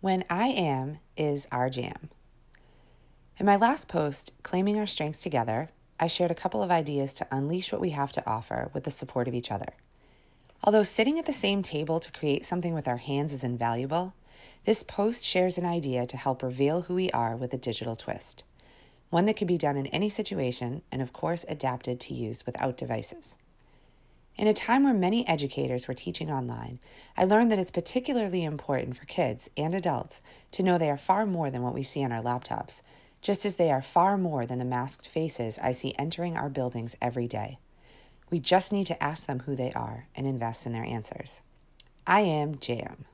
when I am is our jam. In my last post, Claiming Our Strengths Together, I shared a couple of ideas to unleash what we have to offer with the support of each other. Although sitting at the same table to create something with our hands is invaluable, this post shares an idea to help reveal who we are with a digital twist, one that can be done in any situation and, of course, adapted to use without devices. In a time where many educators were teaching online, I learned that it's particularly important for kids and adults to know they are far more than what we see on our laptops, just as they are far more than the masked faces I see entering our buildings every day. We just need to ask them who they are and invest in their answers. I am Jam.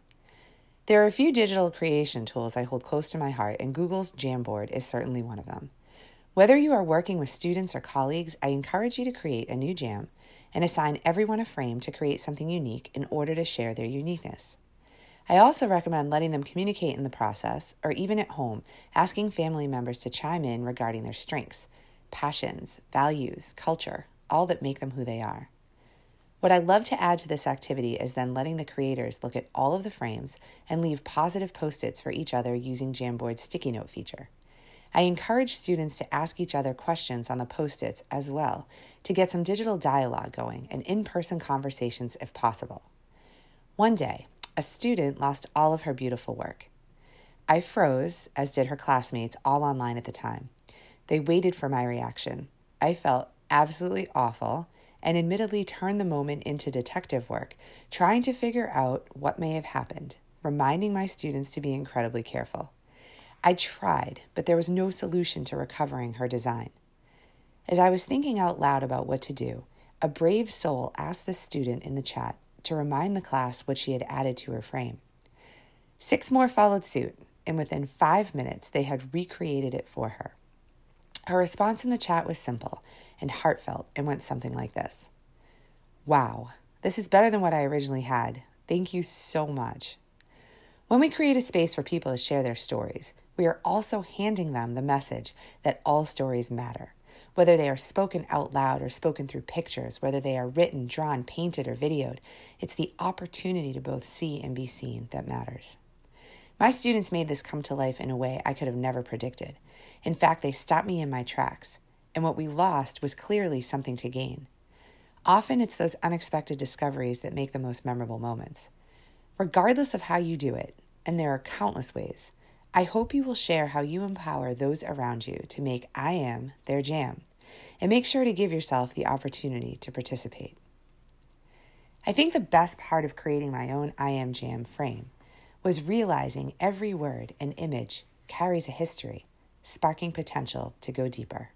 There are a few digital creation tools I hold close to my heart, and Google's Jamboard is certainly one of them. Whether you are working with students or colleagues, I encourage you to create a new jam and assign everyone a frame to create something unique in order to share their uniqueness. I also recommend letting them communicate in the process, or even at home, asking family members to chime in regarding their strengths, passions, values, culture, all that make them who they are. What I love to add to this activity is then letting the creators look at all of the frames and leave positive post its for each other using Jamboard's sticky note feature. I encourage students to ask each other questions on the post its as well to get some digital dialogue going and in person conversations if possible. One day, a student lost all of her beautiful work. I froze, as did her classmates, all online at the time. They waited for my reaction. I felt absolutely awful and admittedly turned the moment into detective work, trying to figure out what may have happened, reminding my students to be incredibly careful. I tried, but there was no solution to recovering her design. As I was thinking out loud about what to do, a brave soul asked the student in the chat to remind the class what she had added to her frame. Six more followed suit, and within five minutes they had recreated it for her. Her response in the chat was simple and heartfelt and went something like this Wow, this is better than what I originally had. Thank you so much. When we create a space for people to share their stories, we are also handing them the message that all stories matter. Whether they are spoken out loud or spoken through pictures, whether they are written, drawn, painted, or videoed, it's the opportunity to both see and be seen that matters. My students made this come to life in a way I could have never predicted. In fact, they stopped me in my tracks, and what we lost was clearly something to gain. Often it's those unexpected discoveries that make the most memorable moments. Regardless of how you do it, and there are countless ways, I hope you will share how you empower those around you to make I Am their jam, and make sure to give yourself the opportunity to participate. I think the best part of creating my own I Am Jam frame was realizing every word and image carries a history, sparking potential to go deeper.